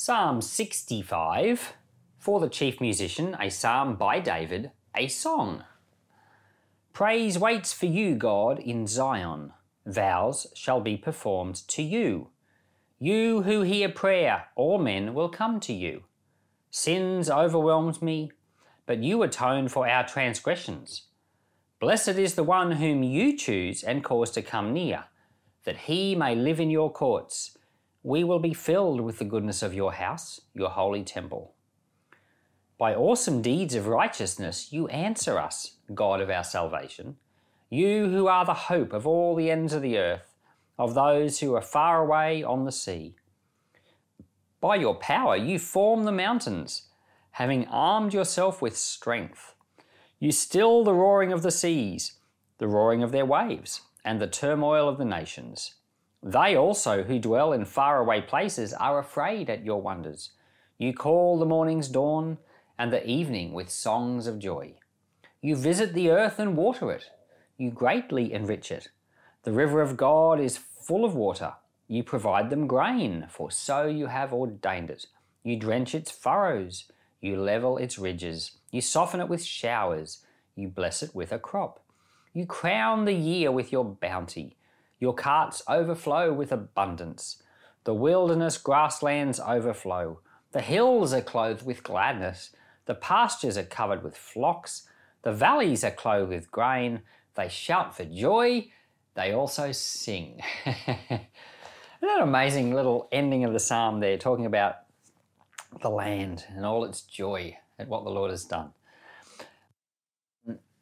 Psalm 65 for the chief musician, a psalm by David, a song. Praise waits for you, God, in Zion. Vows shall be performed to you. You who hear prayer, all men will come to you. Sins overwhelmed me, but you atone for our transgressions. Blessed is the one whom you choose and cause to come near, that he may live in your courts. We will be filled with the goodness of your house, your holy temple. By awesome deeds of righteousness, you answer us, God of our salvation. You who are the hope of all the ends of the earth, of those who are far away on the sea. By your power, you form the mountains, having armed yourself with strength. You still the roaring of the seas, the roaring of their waves, and the turmoil of the nations. They also who dwell in faraway places are afraid at your wonders. You call the morning's dawn and the evening with songs of joy. You visit the earth and water it. You greatly enrich it. The river of God is full of water. You provide them grain, for so you have ordained it. You drench its furrows. You level its ridges. You soften it with showers. You bless it with a crop. You crown the year with your bounty. Your carts overflow with abundance. The wilderness grasslands overflow. The hills are clothed with gladness. The pastures are covered with flocks. The valleys are clothed with grain. They shout for joy. They also sing. Isn't that amazing little ending of the psalm there, talking about the land and all its joy at what the Lord has done?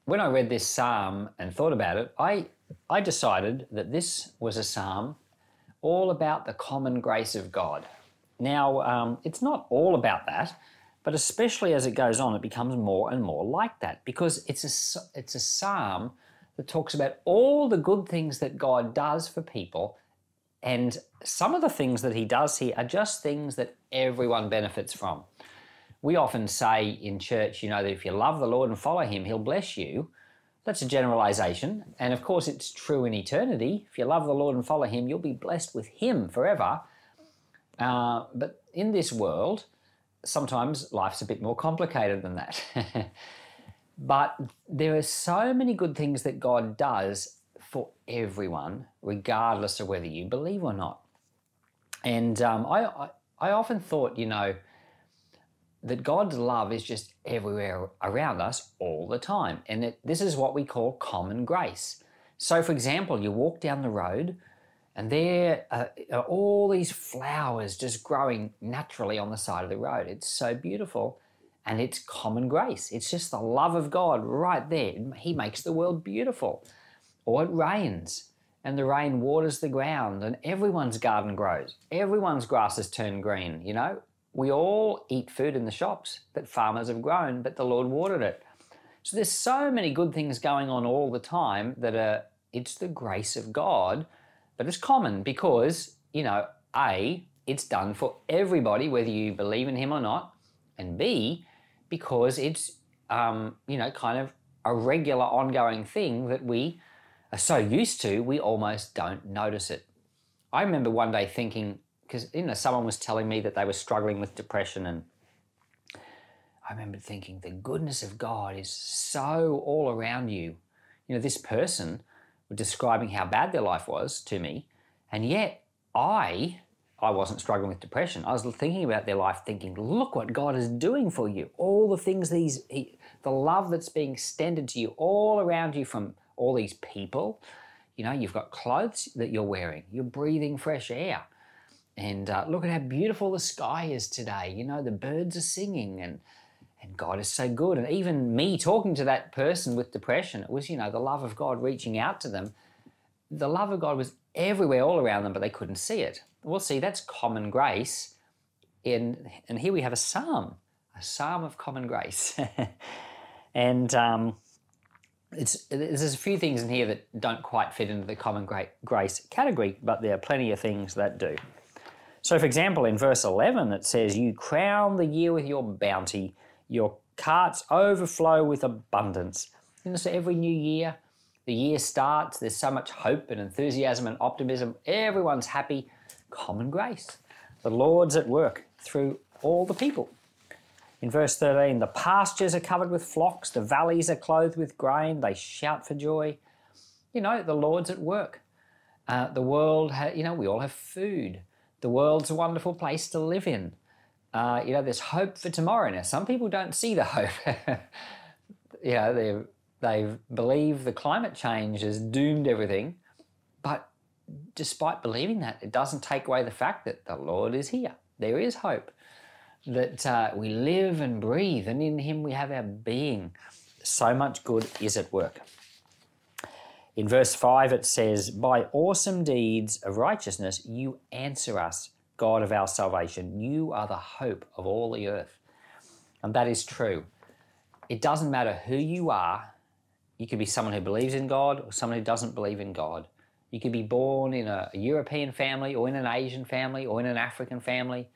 When I read this psalm and thought about it, I I decided that this was a psalm all about the common grace of God. Now, um, it's not all about that, but especially as it goes on, it becomes more and more like that because it's a, it's a psalm that talks about all the good things that God does for people. And some of the things that he does here are just things that everyone benefits from. We often say in church, you know, that if you love the Lord and follow him, he'll bless you. That's a generalization. And of course, it's true in eternity. If you love the Lord and follow Him, you'll be blessed with Him forever. Uh, but in this world, sometimes life's a bit more complicated than that. but there are so many good things that God does for everyone, regardless of whether you believe or not. And um, I, I, I often thought, you know, that God's love is just everywhere around us all the time. And it, this is what we call common grace. So, for example, you walk down the road and there are, are all these flowers just growing naturally on the side of the road. It's so beautiful and it's common grace. It's just the love of God right there. He makes the world beautiful. Or it rains and the rain waters the ground and everyone's garden grows. Everyone's grass has turned green, you know? We all eat food in the shops that farmers have grown, but the Lord watered it. So there's so many good things going on all the time that are it's the grace of God, but it's common because, you know, A, it's done for everybody, whether you believe in him or not, and B, because it's um, you know, kind of a regular ongoing thing that we are so used to, we almost don't notice it. I remember one day thinking, because you know someone was telling me that they were struggling with depression and I remember thinking the goodness of God is so all around you. You know, this person was describing how bad their life was to me, and yet I I wasn't struggling with depression. I was thinking about their life, thinking, look what God is doing for you. All the things these, he, the love that's being extended to you all around you from all these people. You know, you've got clothes that you're wearing. You're breathing fresh air. And uh, look at how beautiful the sky is today. You know, the birds are singing and and God is so good. And even me talking to that person with depression, it was, you know, the love of God reaching out to them. The love of God was everywhere, all around them, but they couldn't see it. Well, see, that's common grace. In, and here we have a psalm, a psalm of common grace. and um, it's, there's a few things in here that don't quite fit into the common grace category, but there are plenty of things that do. So, for example, in verse 11, it says, You crown the year with your bounty, your carts overflow with abundance. You know, so every new year, the year starts, there's so much hope and enthusiasm and optimism. Everyone's happy. Common grace. The Lord's at work through all the people. In verse 13, the pastures are covered with flocks, the valleys are clothed with grain, they shout for joy. You know, the Lord's at work. Uh, the world, ha- you know, we all have food. The world's a wonderful place to live in. Uh, you know, there's hope for tomorrow. Now, some people don't see the hope. you know, they they believe the climate change has doomed everything, but despite believing that, it doesn't take away the fact that the Lord is here. There is hope that uh, we live and breathe, and in Him we have our being. So much good is at work. In verse 5, it says, By awesome deeds of righteousness you answer us, God of our salvation. You are the hope of all the earth. And that is true. It doesn't matter who you are. You could be someone who believes in God or someone who doesn't believe in God. You could be born in a, European family or in an Asian family or in an African family.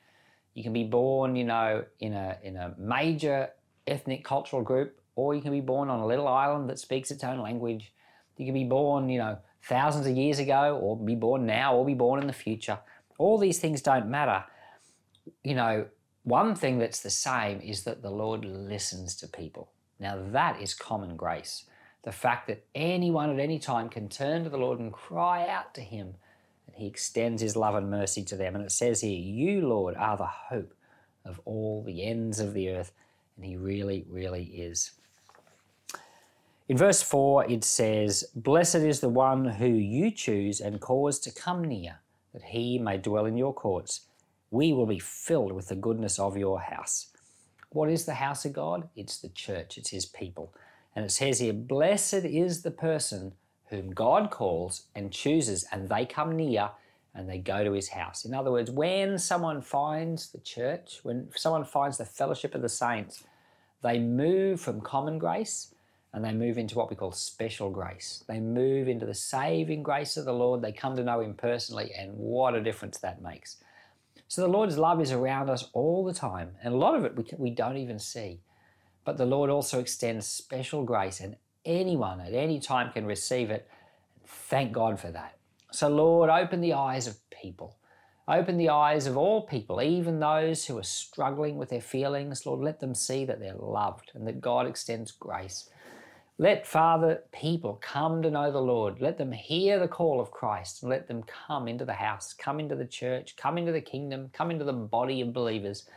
You can be born, you know, in a, in a major ethnic cultural group, or you can be born on a little island that speaks its own language you can be born, you know, thousands of years ago, or be born now, or be born in the future. All these things don't matter. You know, one thing that's the same is that the Lord listens to people. Now, that is common grace. The fact that anyone at any time can turn to the Lord and cry out to Him, and He extends His love and mercy to them. And it says here, You, Lord, are the hope of all the ends of the earth. And He really, really is. In verse 4, it says, Blessed is the one who you choose and cause to come near, that he may dwell in your courts. We will be filled with the goodness of your house. What is the house of God? It's the church, it's his people. And it says here, Blessed is the person whom God calls and chooses, and they come near and they go to his house. In other words, when someone finds the church, when someone finds the fellowship of the saints, they move from common grace and they move into what we call special grace. They move into the saving grace of the Lord. They come to know Him personally, and what a difference that makes. So the Lord's love is around us all the time, and a lot of it we, we don't even see. But the Lord also extends special grace, and anyone at any time can receive it. Thank God for that. So, Lord, open the eyes of people. Open the eyes of all people, even those who are struggling with their feelings. Lord, let them see that they're loved and that God extends grace. Let, Father, people come to know the Lord. Let them hear the call of Christ and let them come into the house, come into the church, come into the kingdom, come into the body of believers.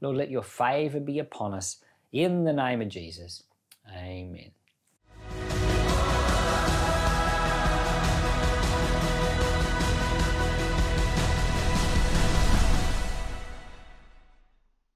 Lord, let your favor be upon us in the name of Jesus. Amen.